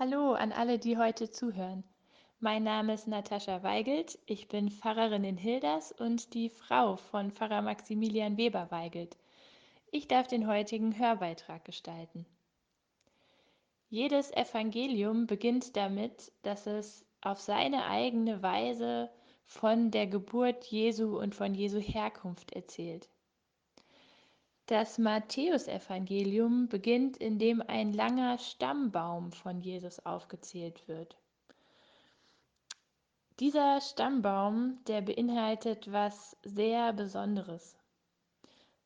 Hallo an alle, die heute zuhören. Mein Name ist Natascha Weigelt. Ich bin Pfarrerin in Hilders und die Frau von Pfarrer Maximilian Weber Weigelt. Ich darf den heutigen Hörbeitrag gestalten. Jedes Evangelium beginnt damit, dass es auf seine eigene Weise von der Geburt Jesu und von Jesu Herkunft erzählt. Das Matthäusevangelium beginnt, indem ein langer Stammbaum von Jesus aufgezählt wird. Dieser Stammbaum, der beinhaltet was sehr Besonderes.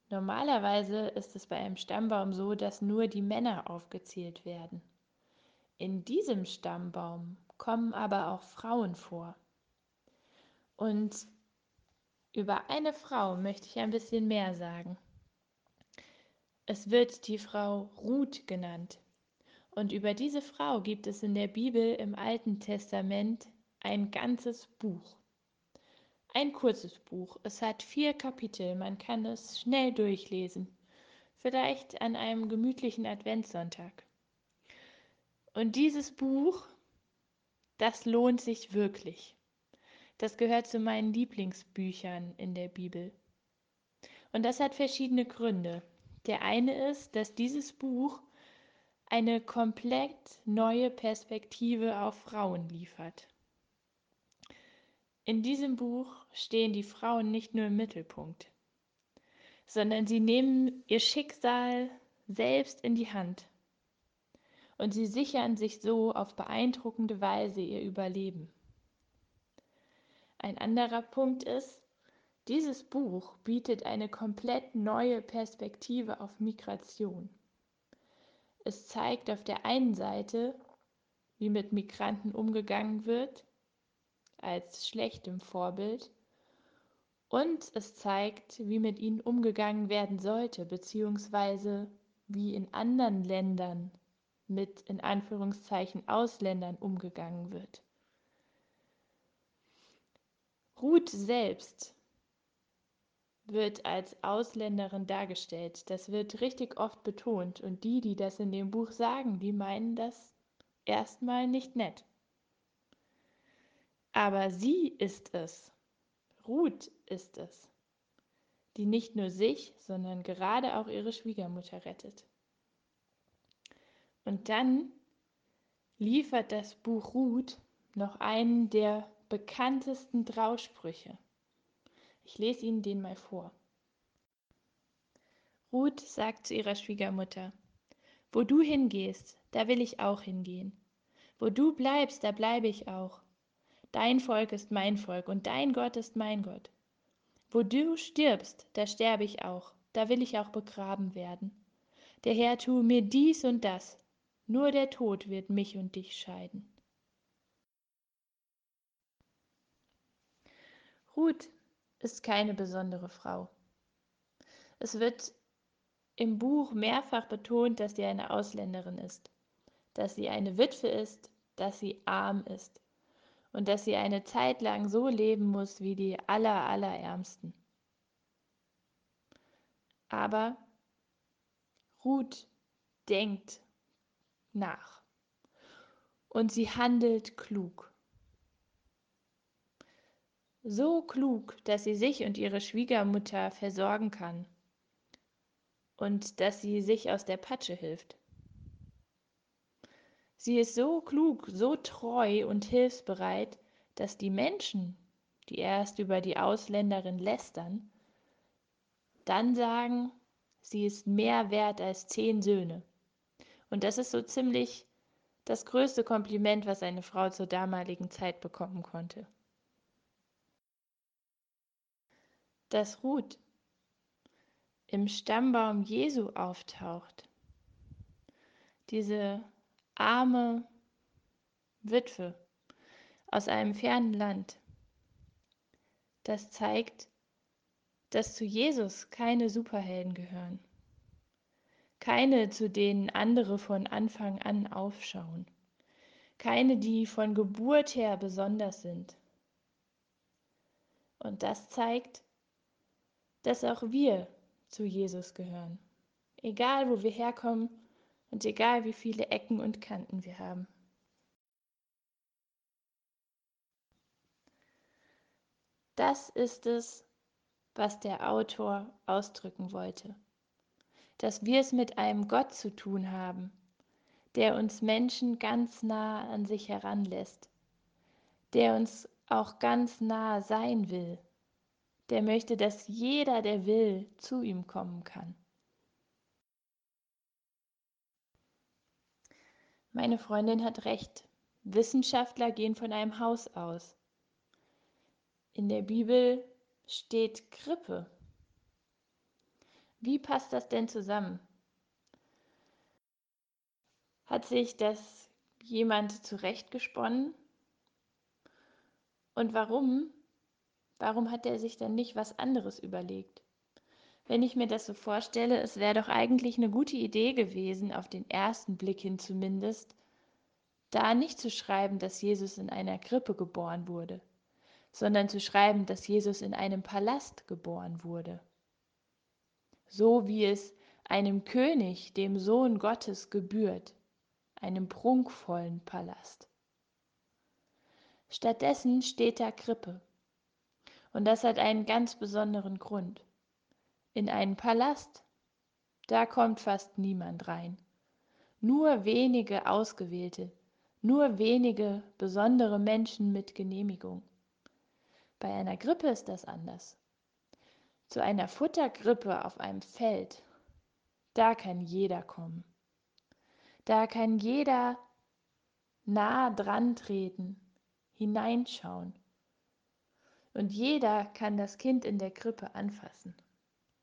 Normalerweise ist es bei einem Stammbaum so, dass nur die Männer aufgezählt werden. In diesem Stammbaum kommen aber auch Frauen vor. Und über eine Frau möchte ich ein bisschen mehr sagen. Es wird die Frau Ruth genannt. Und über diese Frau gibt es in der Bibel im Alten Testament ein ganzes Buch. Ein kurzes Buch. Es hat vier Kapitel. Man kann es schnell durchlesen. Vielleicht an einem gemütlichen Adventssonntag. Und dieses Buch, das lohnt sich wirklich. Das gehört zu meinen Lieblingsbüchern in der Bibel. Und das hat verschiedene Gründe. Der eine ist, dass dieses Buch eine komplett neue Perspektive auf Frauen liefert. In diesem Buch stehen die Frauen nicht nur im Mittelpunkt, sondern sie nehmen ihr Schicksal selbst in die Hand und sie sichern sich so auf beeindruckende Weise ihr Überleben. Ein anderer Punkt ist, dieses Buch bietet eine komplett neue Perspektive auf Migration. Es zeigt auf der einen Seite, wie mit Migranten umgegangen wird, als schlechtem Vorbild, und es zeigt, wie mit ihnen umgegangen werden sollte, beziehungsweise wie in anderen Ländern mit in Anführungszeichen Ausländern umgegangen wird. Ruth selbst wird als Ausländerin dargestellt. Das wird richtig oft betont. Und die, die das in dem Buch sagen, die meinen das erstmal nicht nett. Aber sie ist es, Ruth ist es, die nicht nur sich, sondern gerade auch ihre Schwiegermutter rettet. Und dann liefert das Buch Ruth noch einen der bekanntesten Trausprüche. Ich lese Ihnen den mal vor. Ruth sagt zu ihrer Schwiegermutter, Wo du hingehst, da will ich auch hingehen. Wo du bleibst, da bleibe ich auch. Dein Volk ist mein Volk und dein Gott ist mein Gott. Wo du stirbst, da sterbe ich auch, da will ich auch begraben werden. Der Herr tue mir dies und das, nur der Tod wird mich und dich scheiden. Ruth ist keine besondere Frau. Es wird im Buch mehrfach betont, dass sie eine Ausländerin ist, dass sie eine Witwe ist, dass sie arm ist und dass sie eine Zeit lang so leben muss wie die aller, allerärmsten. Aber Ruth denkt nach und sie handelt klug so klug, dass sie sich und ihre Schwiegermutter versorgen kann und dass sie sich aus der Patsche hilft. Sie ist so klug, so treu und hilfsbereit, dass die Menschen, die erst über die Ausländerin lästern, dann sagen, sie ist mehr wert als zehn Söhne. Und das ist so ziemlich das größte Kompliment, was eine Frau zur damaligen Zeit bekommen konnte. Dass Ruth im Stammbaum Jesu auftaucht. Diese arme Witwe aus einem fernen Land. Das zeigt, dass zu Jesus keine Superhelden gehören. Keine, zu denen andere von Anfang an aufschauen. Keine, die von Geburt her besonders sind. Und das zeigt, dass auch wir zu Jesus gehören, egal wo wir herkommen und egal wie viele Ecken und Kanten wir haben. Das ist es, was der Autor ausdrücken wollte, dass wir es mit einem Gott zu tun haben, der uns Menschen ganz nah an sich heranlässt, der uns auch ganz nah sein will der möchte, dass jeder, der will, zu ihm kommen kann. Meine Freundin hat recht. Wissenschaftler gehen von einem Haus aus. In der Bibel steht Krippe. Wie passt das denn zusammen? Hat sich das jemand zurechtgesponnen? Und warum? Warum hat er sich dann nicht was anderes überlegt? Wenn ich mir das so vorstelle, es wäre doch eigentlich eine gute Idee gewesen, auf den ersten Blick hin zumindest, da nicht zu schreiben, dass Jesus in einer Krippe geboren wurde, sondern zu schreiben, dass Jesus in einem Palast geboren wurde. So wie es einem König, dem Sohn Gottes, gebührt, einem prunkvollen Palast. Stattdessen steht da Krippe. Und das hat einen ganz besonderen Grund. In einen Palast, da kommt fast niemand rein. Nur wenige Ausgewählte, nur wenige besondere Menschen mit Genehmigung. Bei einer Grippe ist das anders. Zu einer Futtergrippe auf einem Feld, da kann jeder kommen. Da kann jeder nah dran treten, hineinschauen. Und jeder kann das Kind in der Krippe anfassen.